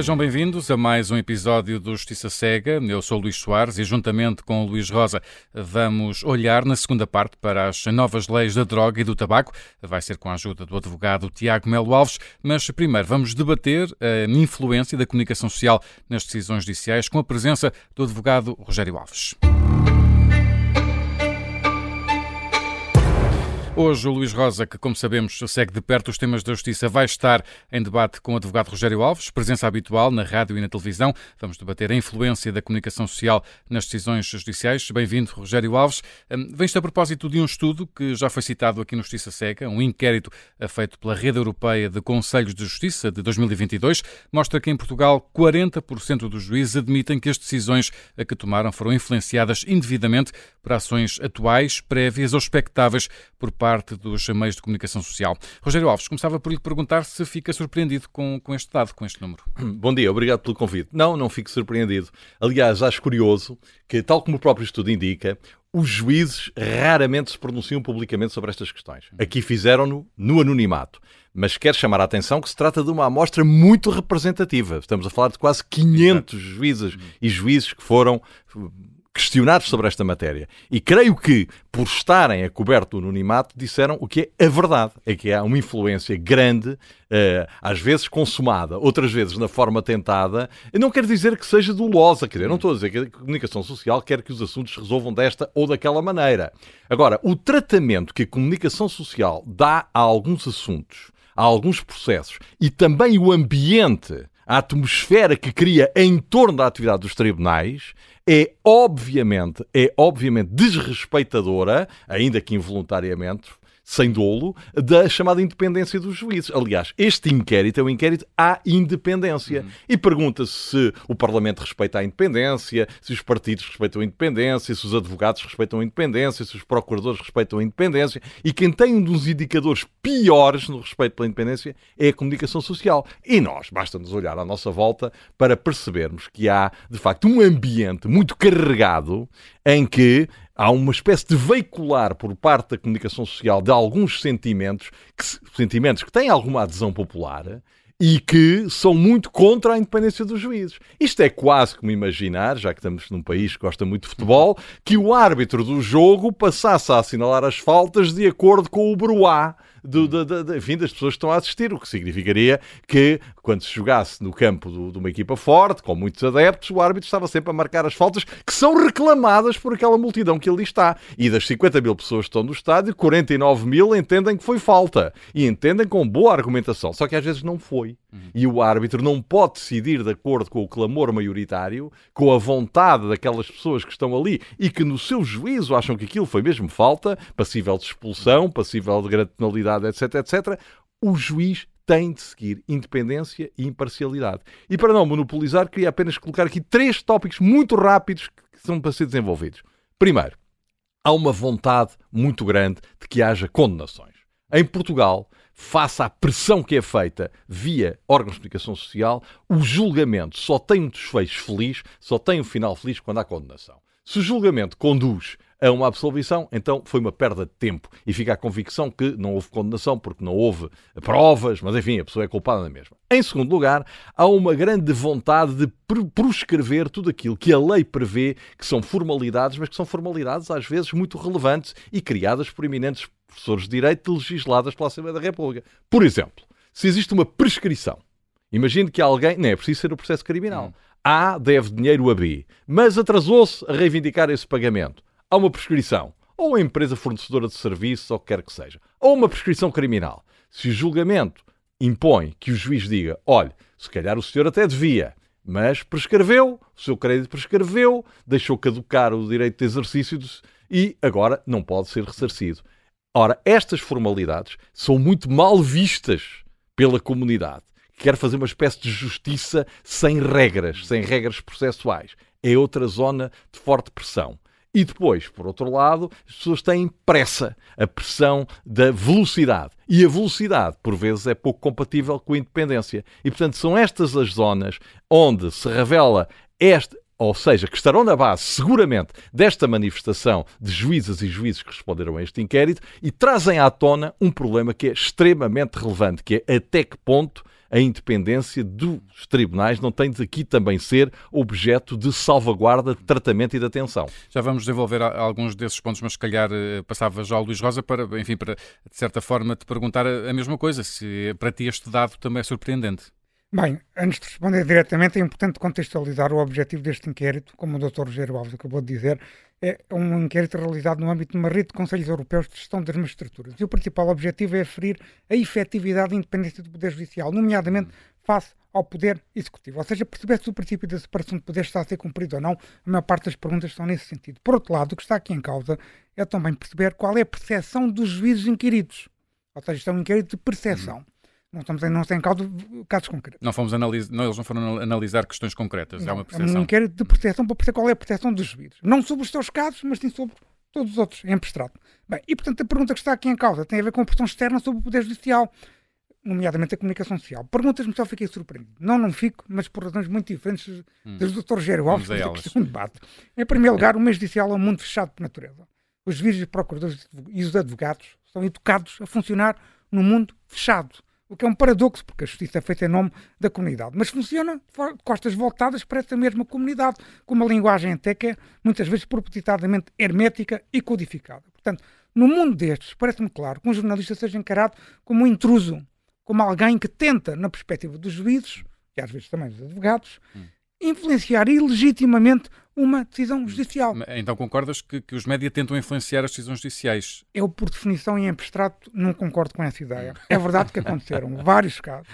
Sejam bem-vindos a mais um episódio do Justiça Cega. Eu sou Luís Soares e, juntamente com Luís Rosa, vamos olhar na segunda parte para as novas leis da droga e do tabaco. Vai ser com a ajuda do advogado Tiago Melo Alves, mas primeiro vamos debater a influência da comunicação social nas decisões judiciais com a presença do advogado Rogério Alves. Hoje, o Luís Rosa, que, como sabemos, segue de perto os temas da justiça, vai estar em debate com o advogado Rogério Alves, presença habitual na rádio e na televisão. Vamos debater a influência da comunicação social nas decisões judiciais. Bem-vindo, Rogério Alves. Hum, vem-se a propósito de um estudo que já foi citado aqui no Justiça Seca, um inquérito feito pela Rede Europeia de Conselhos de Justiça de 2022, mostra que em Portugal 40% dos juízes admitem que as decisões a que tomaram foram influenciadas indevidamente por ações atuais, prévias ou expectáveis por parte dos meios de comunicação social. Rogério Alves, começava por lhe perguntar se fica surpreendido com, com este dado, com este número. Bom dia, obrigado pelo convite. Não, não fico surpreendido. Aliás, acho curioso que, tal como o próprio estudo indica, os juízes raramente se pronunciam publicamente sobre estas questões. Aqui fizeram-no no anonimato. Mas quero chamar a atenção que se trata de uma amostra muito representativa. Estamos a falar de quase 500 Exato. juízes e juízes que foram questionados sobre esta matéria. E creio que, por estarem a coberto do anonimato, disseram o que é a verdade. É que há uma influência grande, uh, às vezes consumada, outras vezes na forma tentada. Eu não quero dizer que seja dolosa, quer dizer, não estou a dizer que a comunicação social quer que os assuntos se resolvam desta ou daquela maneira. Agora, o tratamento que a comunicação social dá a alguns assuntos, a alguns processos, e também o ambiente a atmosfera que cria em torno da atividade dos tribunais é obviamente, é obviamente desrespeitadora, ainda que involuntariamente, sem dolo, da chamada independência dos juízes. Aliás, este inquérito é um inquérito à independência. Uhum. E pergunta-se se o Parlamento respeita a independência, se os partidos respeitam a independência, se os advogados respeitam a independência, se os procuradores respeitam a independência. E quem tem um dos indicadores piores no respeito pela independência é a comunicação social. E nós, basta-nos olhar à nossa volta para percebermos que há, de facto, um ambiente muito carregado em que há uma espécie de veicular por parte da comunicação social de alguns sentimentos que, sentimentos que têm alguma adesão popular e que são muito contra a independência dos juízes. Isto é quase como imaginar, já que estamos num país que gosta muito de futebol, que o árbitro do jogo passasse a assinalar as faltas de acordo com o Bruá do, do, do, enfim, das pessoas que estão a assistir, o que significaria que, quando se jogasse no campo do, de uma equipa forte, com muitos adeptos, o árbitro estava sempre a marcar as faltas que são reclamadas por aquela multidão que ali está. E das 50 mil pessoas que estão no estádio, 49 mil entendem que foi falta. E entendem com boa argumentação. Só que às vezes não foi. Uhum. E o árbitro não pode decidir de acordo com o clamor maioritário, com a vontade daquelas pessoas que estão ali e que, no seu juízo, acham que aquilo foi mesmo falta, passível de expulsão, passível de grande penalidade etc, etc, o juiz tem de seguir independência e imparcialidade. E para não monopolizar, queria apenas colocar aqui três tópicos muito rápidos que são para ser desenvolvidos. Primeiro, há uma vontade muito grande de que haja condenações. Em Portugal, face à pressão que é feita via órgãos de comunicação social, o julgamento só tem um desfecho feliz, só tem um final feliz quando há condenação. Se o julgamento conduz a uma absolvição, então foi uma perda de tempo. E fica a convicção que não houve condenação porque não houve provas, mas enfim, a pessoa é culpada na mesma. Em segundo lugar, há uma grande vontade de proscrever tudo aquilo que a lei prevê que são formalidades, mas que são formalidades às vezes muito relevantes e criadas por eminentes professores de direito legisladas pela Assembleia da República. Por exemplo, se existe uma prescrição, imagine que alguém, não é preciso ser o processo criminal. Hum. A deve dinheiro a B, mas atrasou-se a reivindicar esse pagamento há uma prescrição, ou a empresa fornecedora de serviço, ou o que quer que seja, ou uma prescrição criminal. Se o julgamento impõe que o juiz diga: olhe, se calhar o senhor até devia, mas prescreveu, o seu crédito prescreveu, deixou caducar o direito de exercício e agora não pode ser ressarcido. Ora, estas formalidades são muito mal vistas pela comunidade, quer fazer uma espécie de justiça sem regras, sem regras processuais. É outra zona de forte pressão. E depois, por outro lado, as pessoas têm pressa, a pressão da velocidade. E a velocidade, por vezes, é pouco compatível com a independência. E, portanto, são estas as zonas onde se revela este, ou seja, que estarão na base, seguramente, desta manifestação de juízes e juízes que responderam a este inquérito e trazem à tona um problema que é extremamente relevante, que é até que ponto a independência dos tribunais não tem de aqui também ser objeto de salvaguarda, de tratamento e de atenção. Já vamos desenvolver alguns desses pontos, mas se calhar eh, passava já ao Luís Rosa para, enfim, para de certa forma te perguntar a mesma coisa, se para ti este dado também é surpreendente. Bem, antes de responder diretamente, é importante contextualizar o objetivo deste inquérito, como o Dr. Rogério Alves acabou de dizer, é um inquérito realizado no âmbito de uma rede de Conselhos Europeus de Gestão das Magistraturas. E o principal objetivo é aferir a efetividade e independência do Poder Judicial, nomeadamente face ao Poder Executivo. Ou seja, perceber se o princípio da separação de poderes está a ser cumprido ou não. A maior parte das perguntas são nesse sentido. Por outro lado, o que está aqui em causa é também perceber qual é a percepção dos juízes inquiridos. Ou seja, isto é um inquérito de percepção. Não estamos em, não em causa casos concretos. Não fomos analisar, não, eles não foram analisar questões concretas, não, é uma percepção. É um inquérito de percepção para perceber qual é a percepção dos juízes. Não sobre os seus casos, mas sim sobre todos os outros, em abstrato. Bem, e portanto a pergunta que está aqui em causa tem a ver com a pressão externa sobre o Poder Judicial, nomeadamente a comunicação social. Perguntas-me só fiquei surpreendido. Não, não fico, mas por razões muito diferentes hum. das do Dr. Rogério Alves, que é um debate. Em primeiro lugar, o mês judicial é um mundo fechado por natureza. Os juízes, procuradores e os advogados são educados a funcionar num mundo fechado o que é um paradoxo, porque a justiça é feita em nome da comunidade, mas funciona de costas voltadas para essa mesma comunidade, com uma linguagem até que é muitas vezes propositadamente hermética e codificada. Portanto, no mundo destes, parece-me claro que um jornalista seja encarado como um intruso, como alguém que tenta, na perspectiva dos juízes, e às vezes também dos advogados, hum influenciar ilegitimamente uma decisão judicial. Então concordas que, que os médias tentam influenciar as decisões judiciais? Eu, por definição e em abstrato, não concordo com essa ideia. É verdade que aconteceram vários casos,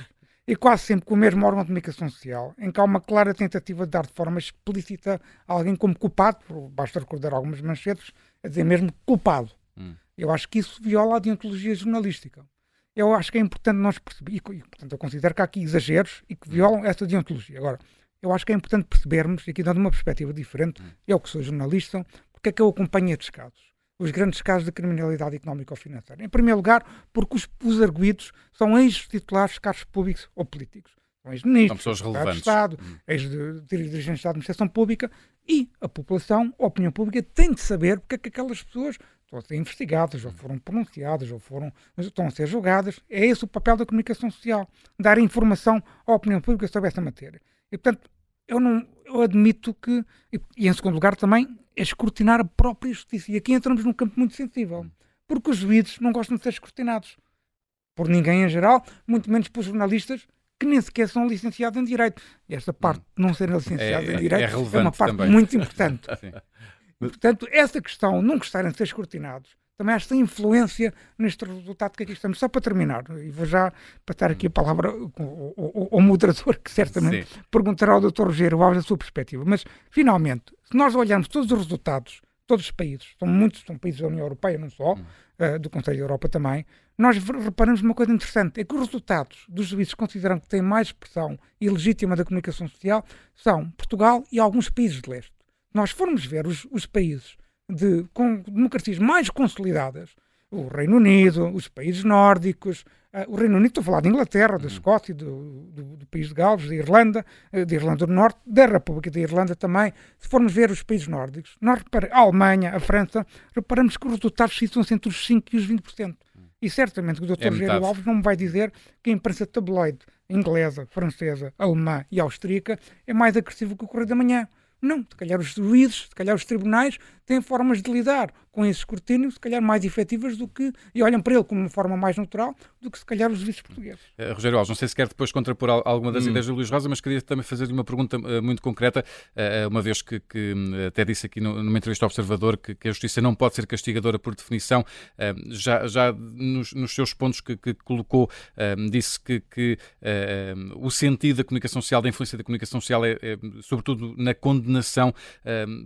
e quase sempre com o mesmo órgão de comunicação social, em que há uma clara tentativa de dar de forma explícita alguém como culpado, basta recordar algumas manchetes, a dizer mesmo culpado. Hum. Eu acho que isso viola a deontologia jornalística. Eu acho que é importante nós percebermos, e, portanto eu considero que há aqui exageros e que violam essa deontologia. Agora, eu acho que é importante percebermos, e aqui dando uma perspectiva diferente, hum. eu que sou jornalista, porque é que eu acompanho estes casos. Os grandes casos de criminalidade económica ou financeira. Em primeiro lugar, porque os, os arguídos são ex-titulares de cargos públicos ou políticos. São ex-ministros, de Estado, hum. ex-dirigentes de administração pública e a população, a opinião pública, tem de saber porque é que aquelas pessoas estão a ser investigadas, ou hum. foram pronunciadas, ou foram, estão a ser julgadas. É esse o papel da comunicação social, dar informação à opinião pública sobre essa matéria. E, portanto, eu não eu admito que, e, e, em segundo lugar também, é escrutinar a própria justiça. E aqui entramos num campo muito sensível, porque os juízes não gostam de ser escrutinados por ninguém em geral, muito menos por jornalistas que nem sequer são licenciados em Direito. E esta parte de não serem licenciados é, em Direito é, é uma parte também. muito importante. Portanto, essa questão, não gostarem de ser escrutinados, também esta influência neste resultado que aqui estamos. Só para terminar, e vou já passar aqui a palavra ao, ao moderador, que certamente Sim. perguntará ao Dr. Rogério Alves a sua perspectiva. Mas, finalmente, se nós olharmos todos os resultados, todos os países, são muitos, são países da União Europeia, não só, uh, do Conselho da Europa também, nós reparamos uma coisa interessante, é que os resultados dos juízes consideram que têm mais expressão e legítima da comunicação social são Portugal e alguns países de leste. Nós formos ver os, os países de com democracias mais consolidadas, o Reino Unido, os países nórdicos, uh, o Reino Unido, estou a falar de Inglaterra, da uhum. Escócia, do, do, do, país de Gales, da Irlanda, uh, da Irlanda do Norte, da República da Irlanda também. Se formos ver os países nórdicos, nós a Alemanha, a França, reparamos que os resultados situam-se entre os 5% e os 20%. E certamente o Dr. É Alves não me vai dizer que a imprensa tabloide inglesa, francesa, alemã e austríaca é mais agressiva que o Correio da Manhã. Não, se calhar os juízes, se calhar os tribunais têm formas de lidar com esse escrutínio, se calhar mais efetivas do que, e olham para ele como uma forma mais natural do que se calhar os juízes portugueses. Uh, Rogério Alves, não sei se quer depois contrapor alguma das hum. ideias do Luís Rosa, mas queria também fazer-lhe uma pergunta uh, muito concreta, uh, uma vez que, que até disse aqui no, numa entrevista ao Observador que, que, a justiça não pode ser castigadora por definição, já, já nos, nos, seus pontos que, que colocou, disse que, que o sentido da comunicação social, da influência da comunicação social é, é sobretudo na condenação.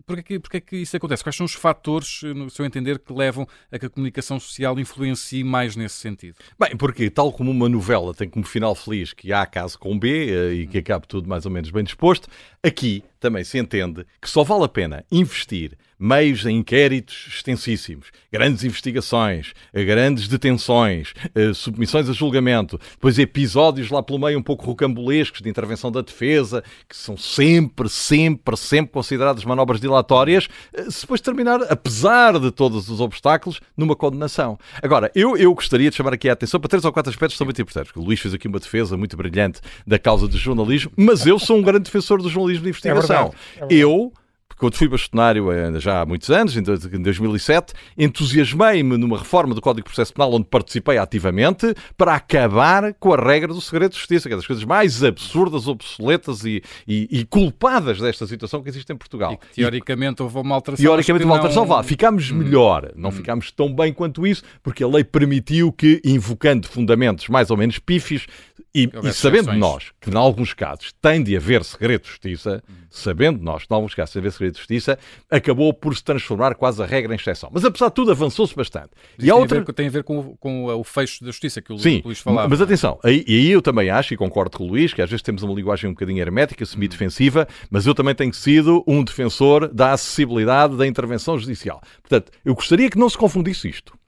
Porquê que, porquê que isso acontece? Quais são os fatores, no seu entender, que levam a que a comunicação social influencie mais nesse sentido? Bem, porque tal como uma novela tem como final feliz que há caso com B eh, e que acabe tudo mais ou menos bem disposto, aqui também se entende que só vale a pena investir meios a inquéritos extensíssimos, grandes investigações, grandes detenções, eh, submissões a julgamento, depois episódios lá pelo meio um pouco rocambolescos de intervenção da defesa, que são sempre, sempre, sempre consideradas manobras dilatórias, eh, se depois terminar, apesar de todos os obstáculos, numa condenação. Agora, eu, eu gostaria de chamar aqui a atenção para três ou quatro aspectos que são muito importantes. O Luís fez aqui uma defesa muito brilhante da causa do jornalismo, mas eu sou um grande defensor do jornalismo de investigação. É é verdade. Eu quando fui bastonário eh, já há muitos anos, em 2007, entusiasmei-me numa reforma do Código de Processo Penal onde participei ativamente para acabar com a regra do segredo de justiça, que é das coisas mais absurdas, obsoletas e, e, e culpadas desta situação que existe em Portugal. E que, teoricamente e, houve uma alteração. Teoricamente uma alteração, não... vá, ficámos hum. melhor, não hum. ficámos tão bem quanto isso, porque a lei permitiu que, invocando fundamentos mais ou menos pífios, e, e sabendo nós que, em alguns casos, tem de haver segredo de justiça, hum. sabendo nós que, em alguns casos, tem de haver segredo de Justiça, acabou por se transformar quase a regra em exceção. Mas apesar de tudo, avançou-se bastante. e tem, outra... a ver, tem a ver com, com o fecho da Justiça que o Sim, Luís falava. Mas atenção, aí, aí eu também acho, e concordo com o Luís, que às vezes temos uma linguagem um bocadinho hermética, semi-defensiva, mas eu também tenho sido um defensor da acessibilidade da intervenção judicial. Portanto, eu gostaria que não se confundisse isto.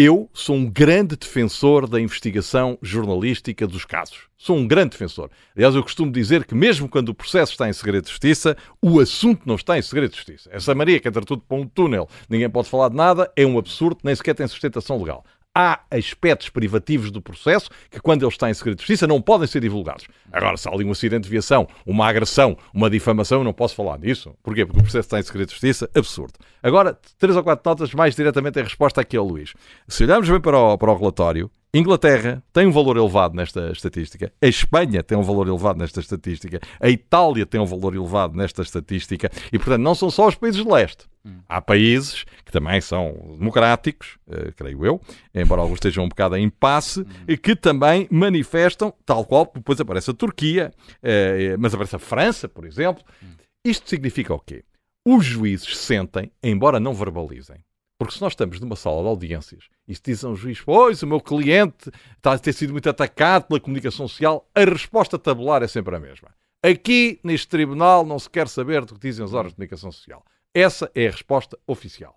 Eu sou um grande defensor da investigação jornalística dos casos. Sou um grande defensor. Aliás, eu costumo dizer que, mesmo quando o processo está em segredo de justiça, o assunto não está em segredo de justiça. Essa Maria que entra tudo para um túnel, ninguém pode falar de nada, é um absurdo, nem sequer tem sustentação legal há aspectos privativos do processo que, quando ele está em segredo de justiça, não podem ser divulgados. Agora, se há ali um acidente de viação, uma agressão, uma difamação, eu não posso falar nisso. Porquê? Porque o processo está em segredo de justiça, absurdo. Agora, três ou quatro notas mais diretamente em resposta aqui ao Luís. Se olharmos bem para o, para o relatório, Inglaterra tem um valor elevado nesta estatística, a Espanha tem um valor elevado nesta estatística, a Itália tem um valor elevado nesta estatística e, portanto, não são só os países de leste. Hum. Há países que também são democráticos, uh, creio eu, embora alguns estejam um bocado em impasse, hum. que também manifestam, tal qual depois aparece a Turquia, uh, mas aparece a França, por exemplo. Hum. Isto significa o quê? Os juízes sentem, embora não verbalizem, porque se nós estamos numa sala de audiências e se diz a um juiz, pois, o meu cliente está a ter sido muito atacado pela comunicação social, a resposta tabular é sempre a mesma. Aqui, neste tribunal, não se quer saber do que dizem os órgãos de comunicação social. Essa é a resposta oficial.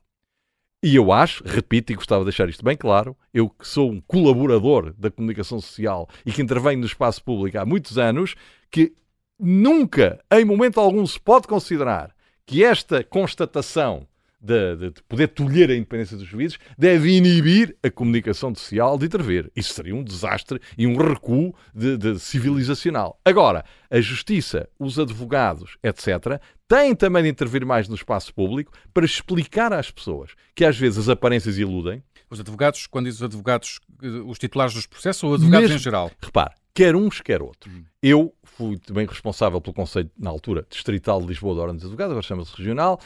E eu acho, repito, e gostava de deixar isto bem claro, eu que sou um colaborador da comunicação social e que intervenho no espaço público há muitos anos, que nunca, em momento algum, se pode considerar que esta constatação de, de, de, poder tolher a independência dos juízes, deve inibir a comunicação social de intervir. Isso seria um desastre e um recuo de, de civilizacional. Agora, a justiça, os advogados, etc., têm também de intervir mais no espaço público para explicar às pessoas que às vezes as aparências iludem. Os advogados, quando diz os advogados, os titulares dos processos ou advogados Mesmo, em geral? Repare, quer uns, quer outros. Hum. Eu fui também responsável pelo Conselho, na altura, Distrital de Lisboa da Ordem dos Advogados, agora chama-se Regional,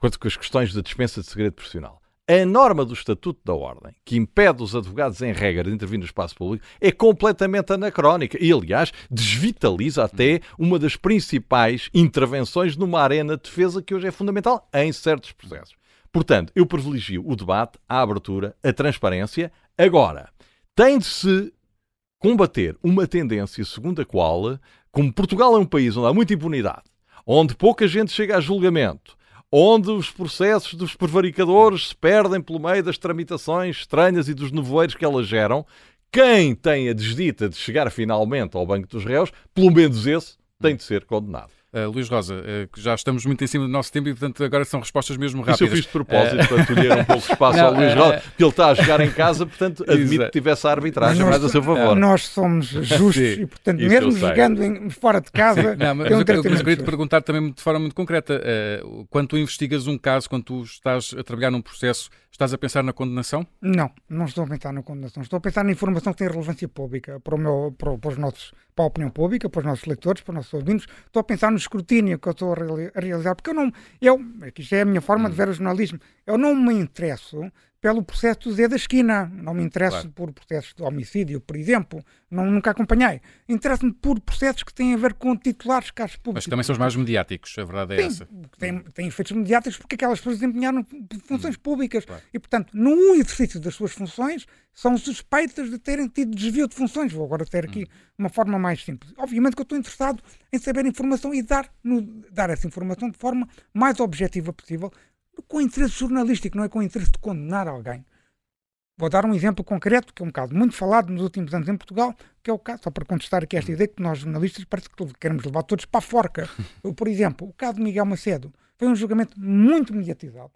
quanto com as questões da dispensa de segredo profissional. A norma do Estatuto da Ordem, que impede os advogados, em regra, de intervir no espaço público, é completamente anacrónica e, aliás, desvitaliza até uma das principais intervenções numa arena de defesa que hoje é fundamental em certos processos. Portanto, eu privilegio o debate, a abertura, a transparência. Agora, tem de se combater uma tendência segundo a qual, como Portugal é um país onde há muita impunidade, onde pouca gente chega a julgamento, onde os processos dos prevaricadores se perdem pelo meio das tramitações estranhas e dos nevoeiros que elas geram, quem tem a desdita de chegar finalmente ao banco dos réus, pelo menos esse, tem de ser condenado. Uh, Luís Rosa, uh, já estamos muito em cima do nosso tempo e, portanto, agora são respostas mesmo rápidas. Isso eu fiz de propósito, uh... para tolher um pouco espaço não, ao Luís Rosa, porque ele está a jogar em casa, portanto, admito que tivesse a arbitragem mais a seu favor. Nós somos justos e, portanto, mesmo jogando em, fora de casa... Não, mas, eu, eu, queria te perguntar também de forma muito concreta, quando tu investigas um caso, quando tu estás a trabalhar num processo, Estás a pensar na condenação? Não, não estou a pensar na condenação. Estou a pensar na informação que tem relevância pública para, o meu, para, para, os nossos, para a opinião pública, para os nossos leitores, para os nossos ouvintes. Estou a pensar no escrutínio que eu estou a realizar, porque eu não. Eu, aqui já é a minha forma hum. de ver o jornalismo. Eu não me interesso pelo processo do Zé da Esquina. Não me interesso claro. por processos de homicídio, por exemplo. Não, nunca acompanhei. Interesso-me por processos que têm a ver com titulares casos públicos. Mas também são os mais mediáticos, a verdade é Sim, essa. Têm, têm efeitos mediáticos porque aquelas pessoas desempenharam funções hum, públicas. Claro. E, portanto, no exercício das suas funções, são suspeitas de terem tido desvio de funções. Vou agora ter aqui hum. uma forma mais simples. Obviamente que eu estou interessado em saber informação e dar, no, dar essa informação de forma mais objetiva possível com interesse jornalístico, não é com interesse de condenar alguém. Vou dar um exemplo concreto, que é um caso muito falado nos últimos anos em Portugal, que é o caso, só para contestar aqui esta ideia, que nós jornalistas parece que queremos levar todos para a forca. Eu, por exemplo, o caso de Miguel Macedo foi um julgamento muito mediatizado.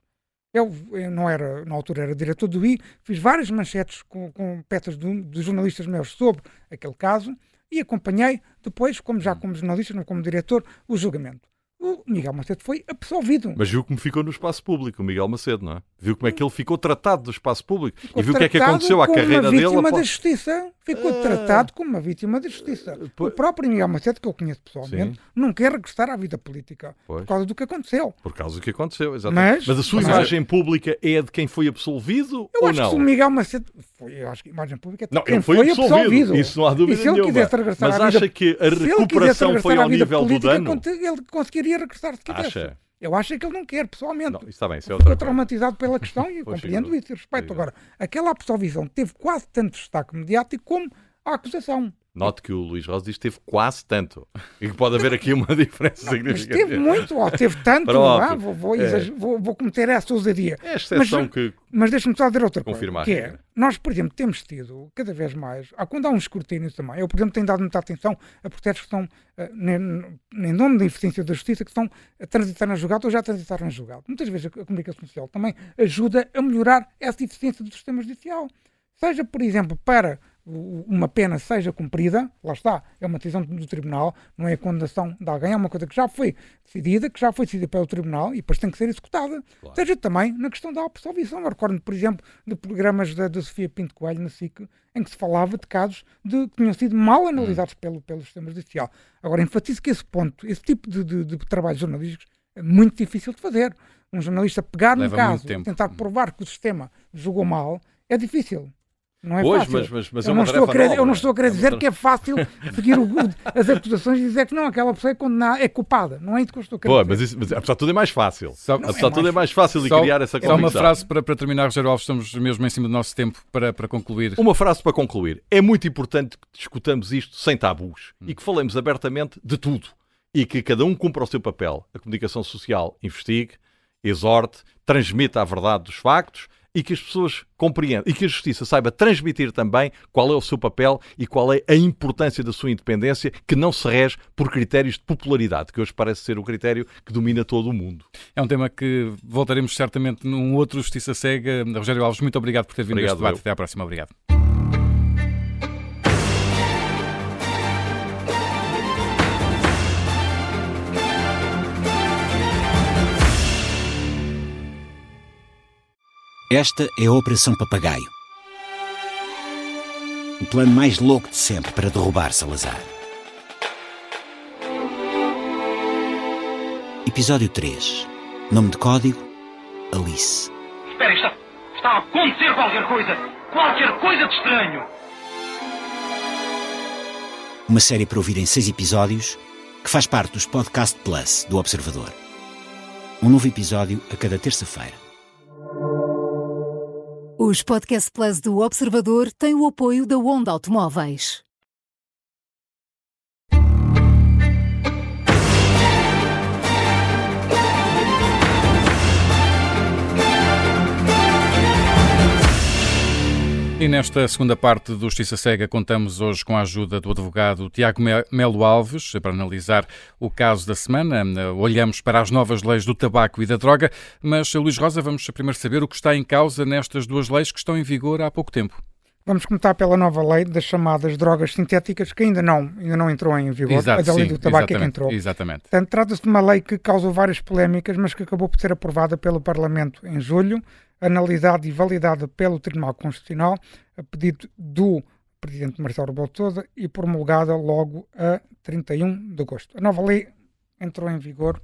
Eu, eu, não era, na altura era diretor do I, fiz várias manchetes com, com peças de, de, jornalistas meus sobre aquele caso e acompanhei depois, como já como jornalista, não como diretor, o julgamento o Miguel Macedo foi absolvido. Mas viu como ficou no espaço público, o Miguel Macedo, não é? Viu como é que ele ficou tratado do espaço público ficou e viu o que é que aconteceu à carreira dele. Ficou vítima da justiça. Ficou uh... tratado como uma vítima da justiça. Uh, o próprio Miguel Macedo, que eu conheço pessoalmente, Sim. não quer regressar à vida política pois. por causa do que aconteceu. Por causa do que aconteceu, exatamente. Mas, mas a sua imagem pública é a de quem foi absolvido eu ou acho não? Que o Miguel Macedo foi, eu acho que a imagem pública é de não, quem foi, foi absolvido. absolvido. Isso não há dúvida e se ele nenhuma. Quisesse regressar mas à acha vida, que a recuperação foi ao nível política, do dano? Ele conseguiria regressar se quisesse. Acha? Eu acho que ele não quer, pessoalmente. Não, está bem, isso é Ficou traumatizado pela questão e compreendo isso e respeito. Agora, aquela absolvição teve quase tanto destaque mediático como a acusação. Note que o Luís Rosa diz que teve quase tanto. E que pode haver aqui uma diferença não, significativa. Mas teve muito, ó, teve tanto. ah, vou, vou, é. vou, vou, cometer essa ousadia. É a exceção mas, que. Mas deixa-me só dizer outra confirmar. coisa. Que é, nós, por exemplo, temos tido cada vez mais. Quando há um escrutínio também, eu, por exemplo, tenho dado muita atenção a protestos que estão, uh, em nome da eficiência da justiça, que estão a transitar na julgado ou já transitaram na julgado. Muitas vezes a comunicação social também ajuda a melhorar essa eficiência do sistema judicial. Seja, por exemplo, para uma pena seja cumprida, lá está, é uma decisão do tribunal, não é a condenação de alguém, é uma coisa que já foi decidida, que já foi decidida pelo tribunal e depois tem que ser executada. Claro. Seja também na questão da absolvição. Eu recordo, por exemplo, de programas da, da Sofia Pinto Coelho na SIC, em que se falava de casos de, que tinham sido mal analisados hum. pelo, pelo sistema judicial. Agora, enfatizo que esse ponto, esse tipo de, de, de trabalhos jornalísticos é muito difícil de fazer. Um jornalista pegar Leva num caso e tentar provar que o sistema julgou mal é difícil. Não é pois, fácil. Mas, mas, mas eu, é não estou a querer, nova, eu não estou a querer dizer que é fácil seguir o, as acusações e dizer que não, aquela pessoa é condenada, é culpada. Não é isso que eu estou a querer Pô, dizer. Mas, isso, mas apesar de tudo é mais fácil. Só, não, apesar de é tudo é mais fácil de criar essa convicção. Só uma frase para, para terminar, Rogério Alves, estamos mesmo em cima do nosso tempo para, para concluir. Uma frase para concluir. É muito importante que discutamos isto sem tabus hum. e que falemos abertamente de tudo e que cada um cumpra o seu papel. A comunicação social investigue, exorte, transmita a verdade dos factos e que as pessoas compreendam e que a justiça saiba transmitir também qual é o seu papel e qual é a importância da sua independência, que não se rege por critérios de popularidade, que hoje parece ser o critério que domina todo o mundo. É um tema que voltaremos certamente num outro Justiça Cega. Rogério Alves, muito obrigado por ter vindo a este debate. Eu. Até à próxima. Obrigado. Esta é a Operação Papagaio. O plano mais louco de sempre para derrubar Salazar. Episódio 3. Nome de código: Alice. Espera, está, está a acontecer qualquer coisa! Qualquer coisa de estranho! Uma série para ouvir em seis episódios que faz parte dos Podcast Plus do Observador. Um novo episódio a cada terça-feira. Os Podcast Plus do Observador têm o apoio da Onda Automóveis. E nesta segunda parte do Justiça Cega contamos hoje com a ajuda do advogado Tiago Melo Alves para analisar o caso da semana. Olhamos para as novas leis do tabaco e da droga, mas Luís Rosa, vamos primeiro saber o que está em causa nestas duas leis que estão em vigor há pouco tempo. Vamos começar pela nova lei das chamadas drogas sintéticas, que ainda não, ainda não entrou em vigor. Exato, a lei sim, do tabaco é que entrou. Exatamente. Portanto, trata-se de uma lei que causou várias polémicas, mas que acabou por ser aprovada pelo Parlamento em julho analisada e validada pelo Tribunal Constitucional a pedido do Presidente Marcelo Rebelo Sousa e promulgada logo a 31 de agosto. A nova lei entrou em vigor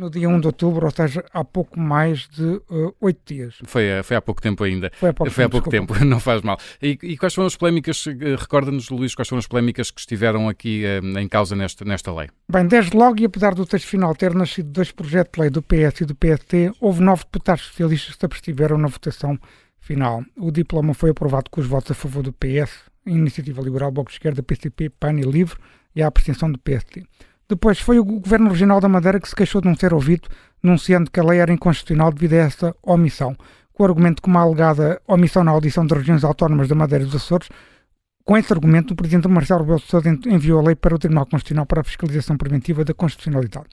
no dia 1 de outubro, ou seja, há pouco mais de eh, oito uh, dias. Foi, eh, foi há pouco tempo ainda. Foi há pouco, foi tempo, há pouco tempo, não faz mal. E, e, quais foram as polémicas, eh, recorda-nos, Luís, quais foram as polémicas que estiveram aqui uh, em causa nesta, nesta lei? Bem, desde logo, e apesar do texto final ter nascido dois projetos de lei do PS e do PST, houve nove deputados socialistas que se abstiveram na votação final. O diploma foi aprovado com os votos a favor do PS, Iniciativa Liberal, Bloco de Esquerda, PCP, PAN e LIVRE e a abstenção do PST. Depois foi o Governo Regional da Madeira que se queixou de não ser ouvido denunciando que a lei era inconstitucional devido a essa omissão. Com o argumento que uma alegada omissão na audição das regiões autónomas da Madeira e dos Açores, com esse argumento, o Presidente Marcelo Rebelo de Sousa enviou a lei para o Tribunal Constitucional para a fiscalização preventiva da constitucionalidade.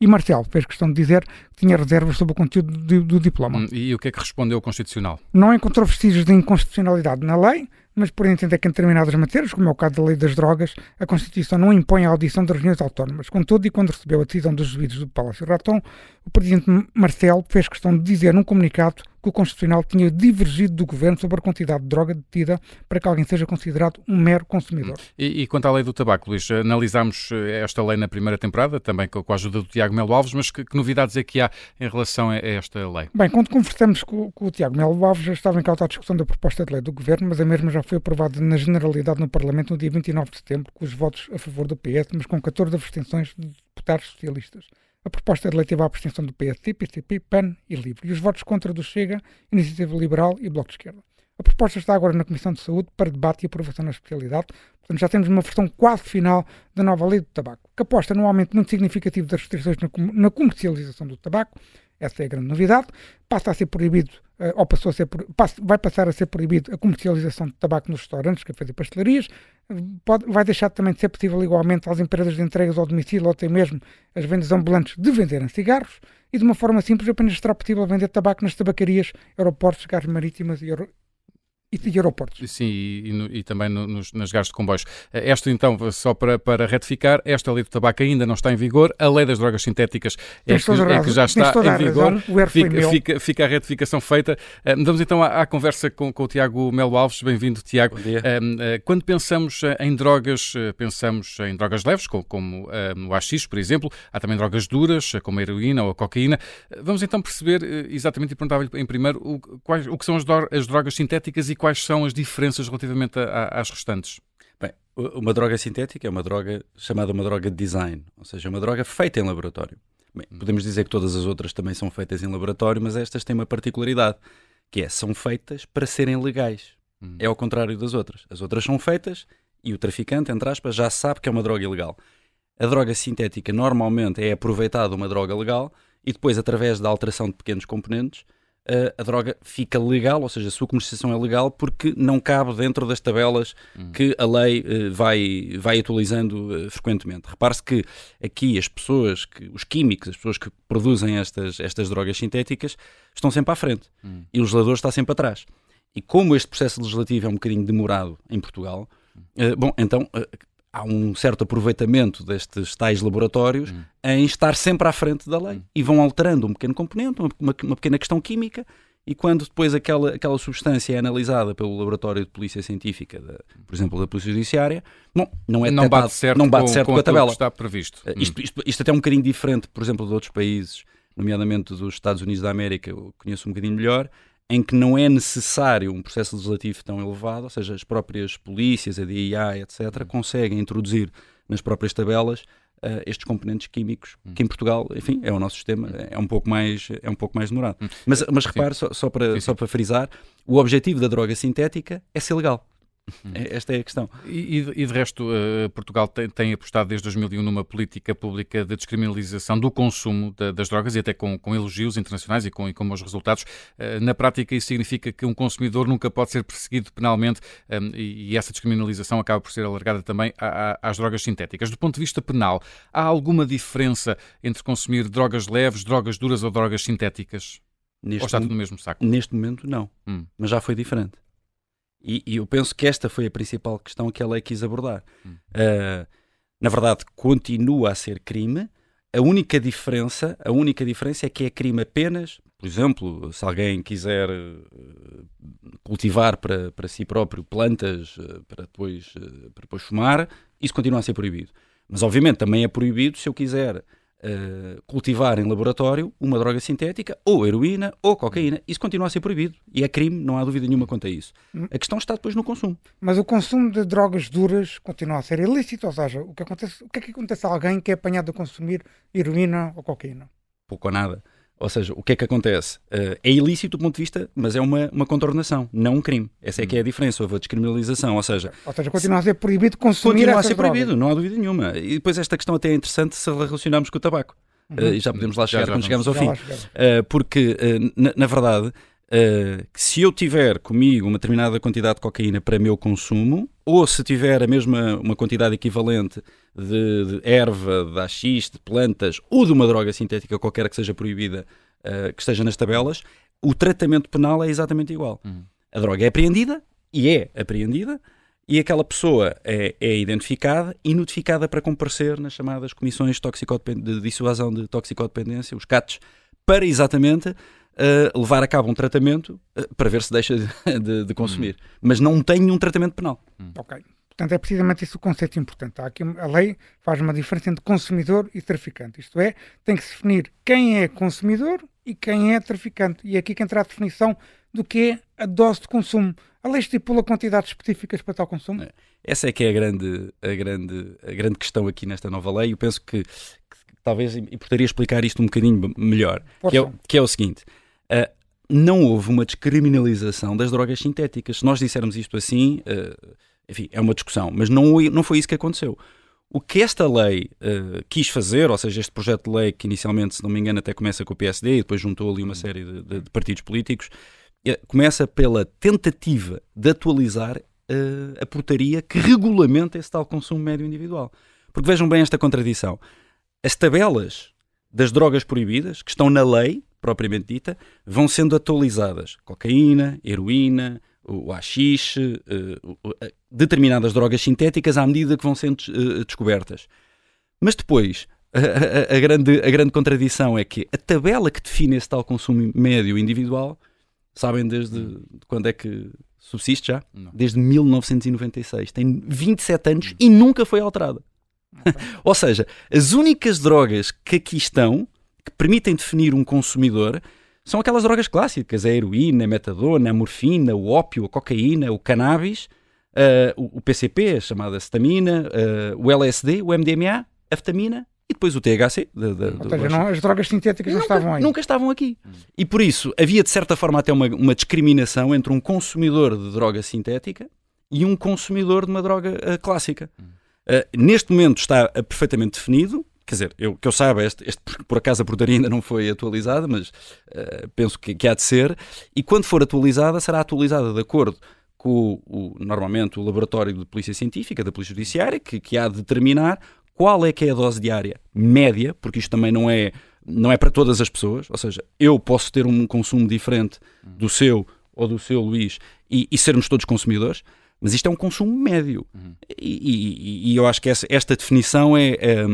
E Marcelo fez questão de dizer que tinha reservas sobre o conteúdo do, do diploma. Hum, e o que é que respondeu o Constitucional? Não encontrou vestígios de inconstitucionalidade na lei, mas por entender que em determinadas matérias, como é o caso da lei das drogas, a Constituição não impõe a audição das regiões autónomas. Contudo, e quando recebeu a decisão dos juízes do Palácio Raton, o Presidente Marcelo fez questão de dizer num comunicado que o Constitucional tinha divergido do Governo sobre a quantidade de droga detida para que alguém seja considerado um mero consumidor. E, e quanto à lei do tabaco, Luís, analisámos eh, esta lei na primeira temporada, também com a ajuda do Tiago Melo Alves, mas que, que, novidades é que há em relação a esta lei? Bem, quando conversamos com, com o Tiago Melo Alves, já estava em cauta a discussão da proposta de lei do Governo, mas a mesma já foi aprovada na generalidade no Parlamento no dia 29 de setembro, com os votos a favor do PS, mas com 14 abstenções de deputados socialistas. A proposta de lei teve a abstenção do PSD, PCP, PAN e LIVRE, e os votos contra do Chega, Iniciativa Liberal e Bloco de Esquerda. A proposta está agora na Comissão de Saúde para debate e aprovação na especialidade, portanto já temos uma versão quase final da nova lei do tabaco, que aposta num aumento muito significativo das restrições na comercialização do tabaco, essa é a grande novidade, passa a ser proibido uh, ou passou a ser, vai passar a ser proibido a comercialização de tabaco nos restaurantes, cafés e pastelarias, pode, vai deixar também de ser possível igualmente às empresas de entregas ao domicílio ou até mesmo as vendas ambulantes de venderem cigarros. E de uma forma simples apenas será possível vender tabaco nas tabacarias, aeroportos, carros marítimas e, e de aeroportos. Sim, e, e, e também no, nos, nas gares de comboios. Eh, esta, então, só para, para retificar, esta lei do tabaco ainda não está em vigor, a lei das drogas sintéticas é, que, é que, já está em vigor, fica, fica, fica, a retificação feita. Uh, vamos então à, à conversa com, com, o Tiago Melo Alves. Bem-vindo, Tiago. Uh, quando pensamos em drogas, pensamos em drogas leves, como, como o AX, por exemplo, há também drogas duras, como a heroína ou a cocaína. Vamos então perceber exatamente e perguntar-lhe em primeiro o, quais, o que são as, as drogas sintéticas e quais são as diferenças relativamente a, a, às restantes? Bem, uma droga sintética é uma droga chamada uma droga de design, ou seja, uma droga feita em laboratório. Bem, hum. podemos dizer que todas as outras também são feitas em laboratório, mas estas têm uma particularidade, que é, são feitas para serem legais. Hum. É ao contrário das outras. As outras são feitas e o traficante, entre aspas, já sabe que é uma droga ilegal. A droga sintética normalmente é aproveitada uma droga legal e depois, através da alteração de pequenos componentes, a droga fica legal, ou seja, a sua comercialização é legal porque não cabe dentro das tabelas hum. que a lei uh, vai, vai atualizando uh, frequentemente. Repare-se que aqui as pessoas, que, os químicos, as pessoas que produzem estas, estas drogas sintéticas, estão sempre à frente hum. e o legislador está sempre atrás. E como este processo legislativo é um bocadinho demorado em Portugal, uh, bom, então há um certo aproveitamento destes tais laboratórios hum. em estar sempre à frente da lei hum. e vão alterando um pequeno componente, uma, uma, pequena questão química. E quando depois aquela, aquela substância é analisada pelo laboratório de polícia científica, da, por exemplo, da Polícia Judiciária, bom, não é não bate certo, não bate com, certo com, com a tabela. está previsto. Uh, isto, isto, isto até é um bocadinho diferente, por exemplo, de outros países, nomeadamente dos Estados Unidos da América, eu conheço um bocadinho melhor, em que não é necessário um processo legislativo tão elevado, ou seja, as próprias polícias, a DIA, etc., conseguem introduzir nas próprias tabelas uh, estes componentes químicos, que em Portugal, enfim, é o nosso sistema, é um pouco mais, é um pouco mais demorado. Mas, mas repare, só, só, para, só para frisar, o objetivo da droga sintética é ser legal. É, esta é a questão. E, e de resto, uh, Portugal tem, tem, apostado desde 2001 numa política pública de descriminalização do consumo de, das drogas e até com, com, elogios internacionais e com, e com bons resultados. Uh, na prática, isso significa que um consumidor nunca pode ser perseguido penalmente um, ehm, e, e, essa descriminalização acaba por ser alargada também a, a, às drogas sintéticas. Do ponto de vista penal, há alguma diferença entre consumir drogas leves, drogas duras ou drogas sintéticas? Neste ou está tudo no mesmo saco? Neste momento, não. Hum. Mas já foi diferente. E, e, eu penso que esta foi a principal questão que a lei quis abordar. Hum. Uh, na verdade, continua a ser crime. A única diferença, a única diferença é que é crime apenas, por exemplo, se alguém quiser uh, cultivar para, para si próprio plantas uh, para, depois, para depois fumar, isso continua a ser proibido. Mas obviamente também é proibido se eu quiser uh, cultivar em laboratório uma droga sintética, ou heroína, ou cocaína. Isso continua a ser proibido. E é crime, não há dúvida nenhuma quanto a isso. A questão está depois no consumo. Mas o consumo de drogas duras continua a ser ilícito, ou seja, o que, acontece, o que é que acontece a alguém que é apanhado a consumir heroína ou cocaína? Pouco ou nada. Ou seja, o que é que acontece? Uh, é ilícito do ponto de vista, mas é uma, uma contornação, não um crime. Essa é que é a diferença, houve a descriminalização. Ou seja, ou seja continua a ser proibido consumir Continua a ser proibido, não há dúvida nenhuma. E depois esta questão até é interessante se relacionarmos com o tabaco. uh, e já podemos lá chegar já quando vamos. chegamos ao Já fim. Uh, porque, uh, na, na verdade, uh, se eu tiver comigo uma determinada quantidade de cocaína para meu consumo, ou se tiver a mesma uma quantidade equivalente de, de erva, de AX, de plantas ou de uma droga sintética qualquer que seja proibida, uh, que esteja nas tabelas, o tratamento penal é exatamente igual. Uhum. A droga é apreendida e é apreendida. E aquela pessoa é, é identificada e notificada para comparecer nas chamadas comissões de, dissuasão de toxicodependência, os CATs, para exatamente uh, levar a cabo um tratamento uh, para ver se deixa de, de- de consumir. Mas não tem um tratamento penal. Ok. Portanto, é precisamente isso o conceito importante. Há aqui, a lei faz uma diferença entre consumidor e traficante. Isto é, tem que se definir quem é consumidor e quem é traficante. E é aqui que entra a definição do que é a dose de consumo. A lei estipula quantidades específicas para tal consumo? É. Essa é que é a grande, a grande, a grande questão aqui nesta nova lei. Eu penso que, que talvez importaria explicar isto um bocadinho melhor. Que é, que é o seguinte: ah, não houve uma descriminalização das drogas sintéticas. Se nós dissermos isto assim, ah, enfim, é uma discussão, mas não, não foi isso que aconteceu. O que esta lei ah, quis fazer, ou seja, este projeto de lei que inicialmente, se não me engano, até começa com o PSD e depois juntou ali uma série de, de- de partidos políticos, eh, começa pela tentativa de atualizar eh, a portaria que regulamenta esse tal consumo médio individual. Porque vejam bem esta contradição. As tabelas das drogas proibidas, que estão na lei, propriamente dita, vão sendo atualizadas. Cocaína, heroína, o AX, o- o- eh, determinadas drogas sintéticas à medida que vão sendo eh, descobertas. Mas depois, a, a- a grande, a grande contradição é que a tabela que define esse tal consumo médio individual, sabem desde quando é que subsiste já? Não. Desde 1996. Tem 27 anos e nunca foi alterada. Ou seja, as únicas drogas que aqui estão, que permitem definir um consumidor, são aquelas drogas clássicas: a heroína, a metadona, a morfina, o ópio, a cocaína, o cannabis, o, o PCP, a chamada cetamina, eh, o LSD, o MDMA, a fetamina e depois o THC. da- da- Ou seja, não- as drogas sintéticas não nunca, estavam aí. nunca estavam aqui. E por isso havia, de certa forma, até uma, uma discriminação entre um consumidor de droga sintética e um consumidor de uma droga ah, clássica. Ah, neste momento está ah, perfeitamente definido. Quer dizer, eu, que eu saiba, este, este, por- acaso a portaria ainda não foi atualizada, mas penso que, que há de ser. E quando for atualizada, será atualizada de acordo com, o, normalmente, o laboratório de polícia científica, da polícia judiciária, que, que há de determinar qual é que é a dose diária média, porque isto também não é, não é para todas as pessoas, ou seja, eu posso ter um consumo diferente do seu ou do seu Luís e, e sermos todos consumidores, mas isto é um consumo médio. E, e- e eu acho que essa- esta definição é, é,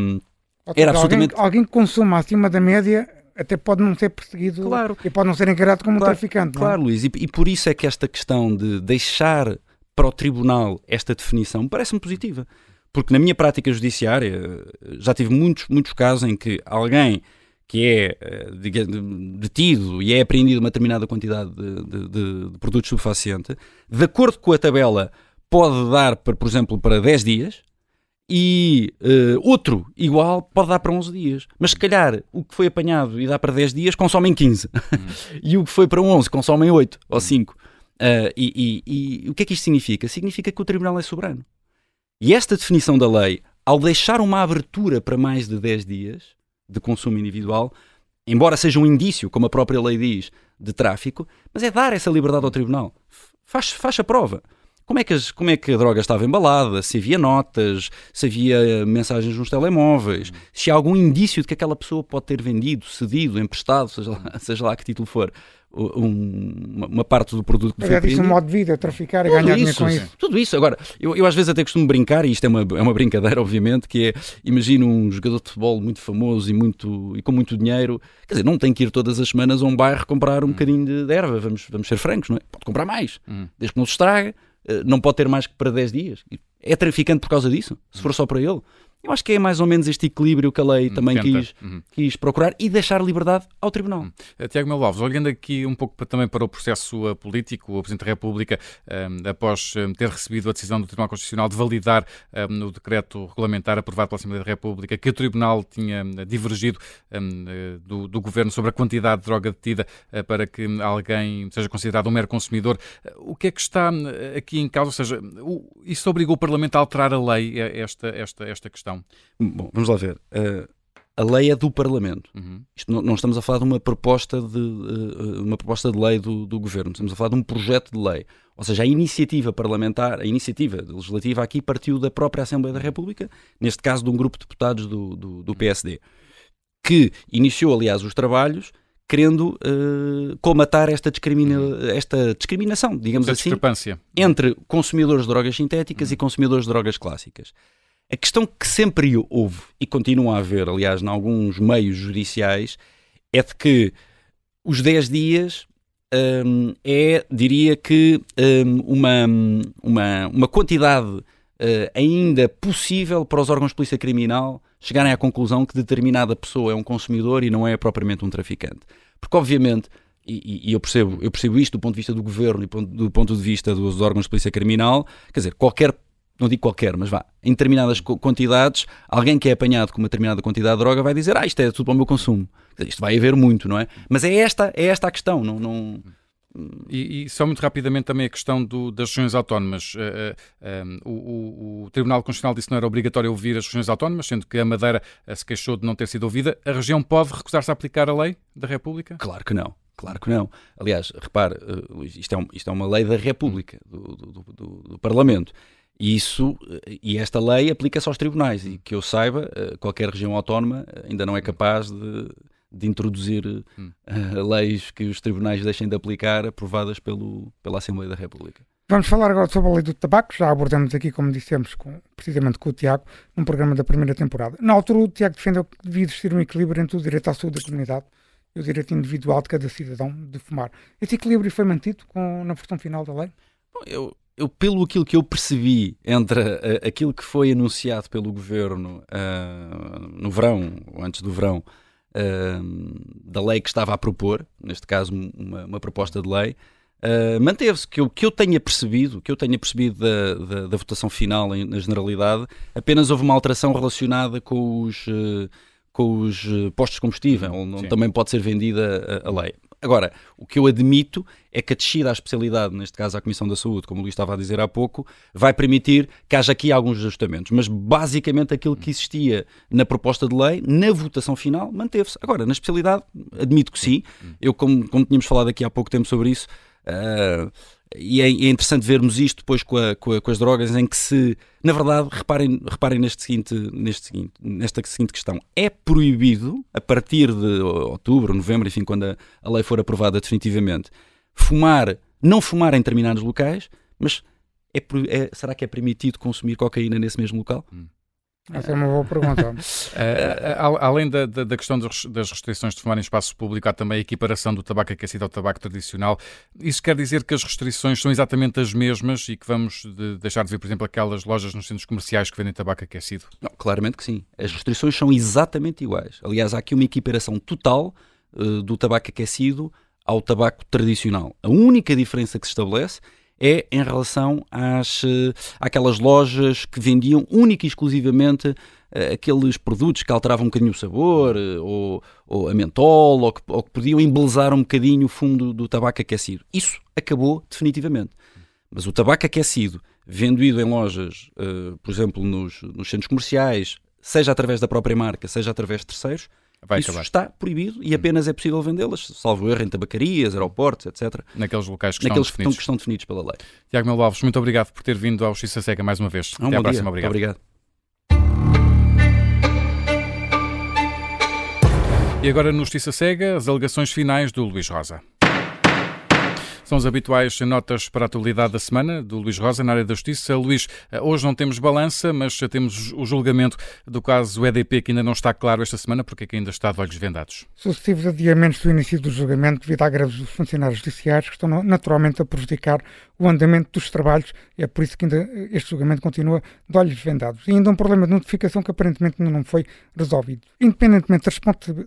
era absolutamente- Alguém, alguém que consuma acima da média até pode não ser perseguido Claro. e pode não ser encarado como um Claro, traficante. não é? Claro, Luís, e, e por isso é que esta questão de deixar para o tribunal esta definição parece-me positiva. Porque na minha prática judiciária já tive muitos, muitos casos em que alguém que é eh, detido e é apreendido uma determinada quantidade de, de- de- de produto estupefaciente, de acordo com a tabela, pode dar, para, por exemplo, para 10 dias, e eh, outro igual pode dar para 11 dias. Mas se calhar o que foi apanhado e dá para 10 dias consomem 15. e o que foi para 11 consomem 8 ou 5. Ah, e, e- e o que é que isto significa? Significa que o Tribunal é soberano. E esta definição da lei, ao deixar uma abertura para mais de 10 dias de consumo individual, embora seja um indício, como a própria lei diz, de tráfico, mas é dar essa liberdade ao Tribunal. Faz, faz a prova. Como é, que as- como é que a droga estava embalada? Se havia notas, se havia eh, mensagens nos telemóveis, se há algum indício de que aquela pessoa pode ter vendido, cedido, emprestado, seja lá, seja lá que título for, um- uma, uma parte do produto que foi é disso um modo de vida, traficar e Tudo ganhar dinheiro isso, com sim. isso. Tudo isso. Agora, eu, eu às vezes até costumo brincar, e isto é uma, é uma brincadeira, obviamente, que é, imagina um jogador de futebol muito famoso e, muito, e com muito dinheiro, quer dizer, não tem que ir todas as semanas a um bairro comprar um bocadinho de, de erva, vamos, vamos ser francos, não é? Pode comprar mais, Hum. desde que não se estrague, não pode ter mais que para 10 dias. É traficante por causa disso, se for só para ele. Eu acho que é mais ou menos este equilíbrio que a lei também Tenta. quis, Uhum. quis procurar e deixar liberdade ao Tribunal. Uh, Tiago Melo Alves, olhando aqui um pouco para- também para o processo uh, político, o Presidente da República, um, após um, ter recebido a decisão do Tribunal Constitucional de validar um, o decreto regulamentar aprovado pela Assembleia da República, que o Tribunal tinha divergido do, do Governo sobre a quantidade de droga detida uh, para que alguém seja considerado um mero consumidor, o que é que está aqui em causa? Ou seja, o- isso obrigou o Parlamento a alterar a lei, eh, esta, esta, esta questão? Bom, vamos lá ver. Uh, a lei é do Parlamento. Uhum. Isto não, não estamos a falar de uma proposta de, uh, uma proposta de lei do, do Governo, estamos a falar de um projeto de lei. Ou seja, a iniciativa parlamentar, a iniciativa legislativa aqui partiu da própria Assembleia da República, neste caso de um grupo de deputados do, do, do PSD, que iniciou, aliás, os trabalhos querendo uh, colmatar esta, discrimina esta discriminação, digamos Essa assim, entre consumidores de drogas sintéticas e consumidores de drogas clássicas. A questão que sempre houve e continua a haver, aliás, em alguns meios judiciais, é de que os 10 dias hum, é, diria que, hum, uma, uma, uma quantidade uh, ainda possível para os órgãos de polícia criminal chegarem à conclusão que determinada pessoa é um consumidor e não é propriamente um traficante. Porque, obviamente, e, e, eu, percebo, eu percebo isto do ponto de vista do governo e do ponto de vista dos órgãos de polícia criminal, quer dizer, qualquer, não digo qualquer, mas vá, em determinadas quantidades, alguém que é apanhado com uma determinada quantidade de droga vai dizer, ah, isto é tudo para o meu consumo. Isto vai haver muito, não é? Mas é esta, é esta a questão, não... não e, e, só muito rapidamente também a questão do, das regiões autónomas. Uh, uh, um, o, o, Tribunal Constitucional disse que não era obrigatório ouvir as regiões autónomas, sendo que a Madeira uh, se queixou de não ter sido ouvida. A região pode recusar-se a aplicar a lei da República? Claro que não. Claro que não. Aliás, repare, isto é, um, isto é uma lei da República, do, do, do, do Parlamento. E isso e esta lei aplica-se aos tribunais e que eu saiba, qualquer região autónoma ainda não é capaz de de introduzir hum. uh, leis que os tribunais deixem de aplicar, aprovadas pelo, pela Assembleia da República. Vamos falar agora sobre a lei do tabaco. Já abordamos aqui, como dissemos, com, precisamente com o Tiago, num programa da primeira temporada. Na altura, o Tiago defendeu que devia existir um equilíbrio entre o direito à saúde da comunidade e o direito individual de cada cidadão de fumar. Esse equilíbrio foi mantido com, na versão final da lei? Bom, eu, eu, pelo aquilo que eu percebi entre uh, aquilo que foi anunciado pelo governo uh, no verão, ou antes do verão, da lei que estava a propor, neste caso uma, uma proposta de lei, uh, manteve-se. Que eu, que eu tenha percebido, que eu tenha percebido da, da, da votação final na generalidade, apenas houve uma alteração relacionada com os, uh, com os ah, postos de combustível, onde também pode ser vendida a, a lei. Agora, o que eu admito é que a descida à especialidade, neste caso à Comissão da Saúde, como o Luís estava a dizer há pouco, vai permitir que haja aqui alguns ajustamentos. Mas basicamente aquilo que existia na proposta de lei, na votação final, manteve-se. Agora, na especialidade, admito que sim. Eu, como, como tínhamos falado aqui há pouco tempo sobre isso, uh, e é, é, interessante vermos isto depois com, a, com, a, com, as drogas, em que se, na verdade, reparem, reparem neste seguinte, neste seguinte, nesta seguinte questão: é proibido, a partir de outubro, novembro, enfim, quando a, a lei for aprovada definitivamente, fumar, não fumar em determinados locais, mas é, é, será que é permitido consumir cocaína nesse mesmo local? Hum. Essa é uma boa pergunta. uh, além da, da, da, questão das restrições de fumar em espaço público, há também a equiparação do tabaco aquecido ao tabaco tradicional. Isso quer dizer que as restrições são exatamente as mesmas e que vamos de deixar de ver, por exemplo, aquelas lojas nos centros comerciais que vendem tabaco aquecido? Não, claramente que sim. As restrições são exatamente iguais. Aliás, há aqui uma equiparação total uh, do tabaco aquecido ao tabaco tradicional. A única diferença que se estabelece é em relação às, eh, àquelas lojas que vendiam única e exclusivamente uh, aqueles produtos que alteravam um bocadinho o sabor, uh, ou, ou, a mentol, ou que, ou que, podiam embelezar um bocadinho o fundo do tabaco aquecido. Isso acabou definitivamente. Mas o tabaco aquecido, vendido em lojas, por exemplo, nos, nos centros comerciais, seja através da própria marca, seja através de terceiros, Vai Isso acabar. está proibido e apenas é possível vendê-las, salvo erro, em tabacarias, aeroportos, etc. Naqueles locais que, Naqueles estão, definidos. que estão definidos pela lei. Tiago Melo Alves, muito obrigado por ter vindo ao Justiça Cega mais uma vez. Um Até à próxima. Obrigado. obrigado. E agora no Justiça Cega, as alegações finais do Luís Rosa. São as habituais notas para a atualidade da semana do Luís Rosa na área da Justiça. Luís, eh, hoje não temos balança, mas temos o julgamento do caso EDP que ainda não está claro esta semana, porque é que ainda está de olhos vendados. Sucessivos adiamentos do início do julgamento devido à greve dos funcionários judiciários que estão naturalmente a prejudicar o andamento dos trabalhos e é por isso que ainda este julgamento continua de olhos vendados. E ainda um problema de notificação que aparentemente ainda não foi resolvido. Independentemente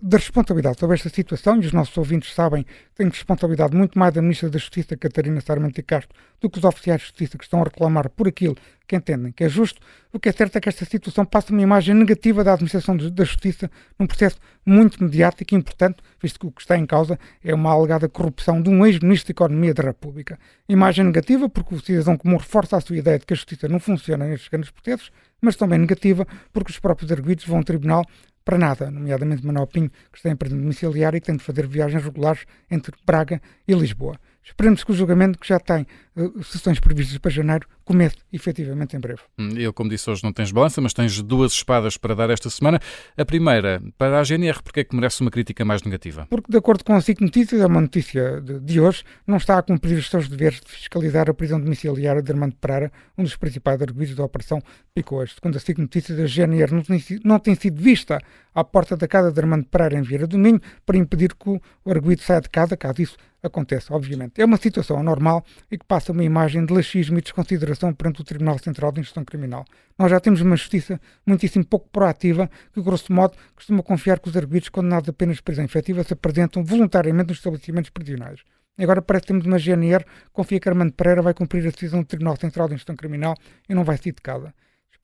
da responsabilidade sobre esta situação, e os nossos ouvintes sabem que tem responsabilidade muito mais da Ministra da Justiça, Catarina Sarmento Castro, do que os oficiais de justiça que estão a reclamar por aquilo que entendem que é justo. O que é certo é que esta situação passa uma imagem negativa da administração da justiça num processo muito mediático e importante, visto que o que está em causa é uma alegada corrupção de um ex-ministro da Economia da República. Imagem negativa porque o cidadão comum reforça a sua ideia de que a justiça não funciona nestes grandes processos, mas também negativa porque os próprios arguidos vão ao tribunal para nada, nomeadamente Manuel Pinho, que está em prisão domiciliária e tem de fazer viagens regulares entre Braga e Lisboa. Esperemos que o julgamento, que já tem uh, sessões previstas para janeiro, comece efetivamente em breve. Hum, eu, como disse hoje, não tens balança, mas tens duas espadas para dar esta semana. A primeira, para a GNR, porque é que merece uma crítica mais negativa? Porque, de acordo com a SIC Notícias, é uma notícia de, de, hoje, não está a cumprir os seus deveres de fiscalizar a prisão domiciliária de Armando Pereira, um dos principais arguidos da Operação Picoas. Segundo a SIC Notícias, a GNR não tem, não tem sido vista à porta da casa de Armando Pereira em Vieira do Minho para impedir que o arguido saia de casa, caso isso acontece, obviamente. É uma situação anormal e que passa uma imagem de laxismo e desconsideração perante o Tribunal Central de Instrução Criminal. Nós já temos uma justiça muitíssimo pouco proativa que, grosso modo, costuma confiar que os arguidos condenados apenas prisão efetiva se apresentam voluntariamente nos estabelecimentos prisionais. Agora parece que temos uma GNR que confia que Armando Pereira vai cumprir a decisão do Tribunal Central de Instrução Criminal e não vai sair de casa.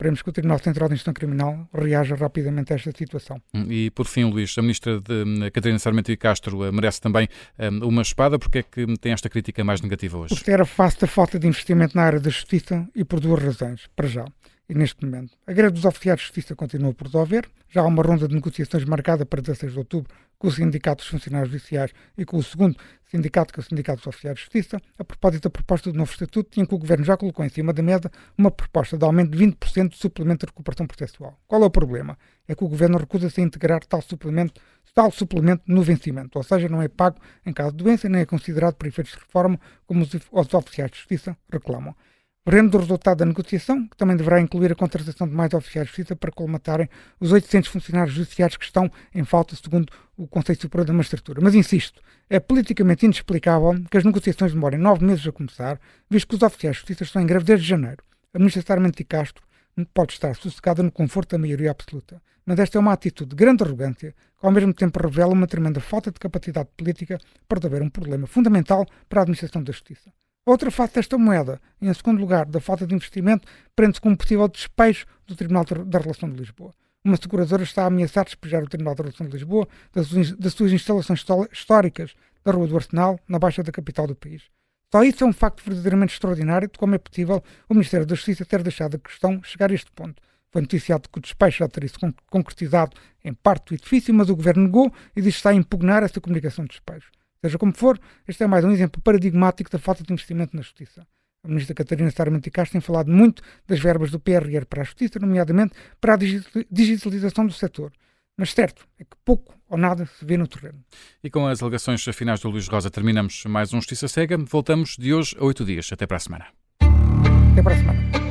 Esperemos que o Tribunal Central de Instrução Criminal reaja rapidamente a esta situação. E, por fim, Luís, a Ministra de hum, Catarina Sarmento e Castro eh, merece também um, uma espada. Porque é que tem esta crítica mais negativa hoje? Porque era face da falta de investimento na área da justiça e por duas razões, para já neste momento. A greve dos oficiais de justiça continua por desenvolver. Já há uma ronda de negociações marcada para 16 de outubro com o Sindicato dos Funcionários Judiciais e com o segundo sindicato, que é o Sindicato dos Oficiais de Justiça, a propósito da proposta do novo estatuto, em que o Governo já colocou em cima da mesa uma proposta de aumento de 20% do suplemento de recuperação processual. Qual é o problema? É que o Governo recusa-se a integrar tal suplemento, tal suplemento no vencimento, ou seja, não é pago em caso de doença, nem é considerado para efeitos de reforma, como os oficiais de justiça reclamam. Veremos o resultado da negociação, que também deverá incluir a contratação de mais oficiais de justiça para colmatarem os 800 funcionários judiciários que estão em falta, segundo o Conselho Superior da Magistratura. Mas insisto, é politicamente inexplicável que as negociações demorem nove meses a começar, visto que os oficiais de justiça estão em greve desde janeiro. A ministra Sarmento de Castro pode estar sossegada no conforto da maioria absoluta. Mas esta é uma atitude de grande arrogância, que ao mesmo tempo revela uma tremenda falta de capacidade política para resolver um problema fundamental para a administração da justiça. Outra face desta moeda, em segundo lugar, da falta de investimento, prende-se com um possível despejo do Tribunal da Relação de Lisboa. Uma seguradora está a ameaçar despejar o Tribunal da Relação de Lisboa das suas instalações históricas da Rua do Arsenal, na baixa da capital do país. Só isso é um facto verdadeiramente extraordinário de como é possível o Ministério da Justiça ter deixado a questão chegar a este ponto. Foi noticiado que o despejo já teria se concretizado em parte do edifício, mas o Governo negou e diz que está a impugnar essa comunicação de despejo. Seja como for, este é mais um exemplo paradigmático da falta de investimento na justiça. A ministra Catarina Sarmento Castro tem falado muito das verbas do PRR para a justiça, nomeadamente para a digitalização do setor. Mas certo é que pouco ou nada se vê no terreno. E com as alegações finais do Luís Rosa terminamos mais um Justiça Cega. Voltamos de hoje a oito dias. Até para a semana. Até para a semana.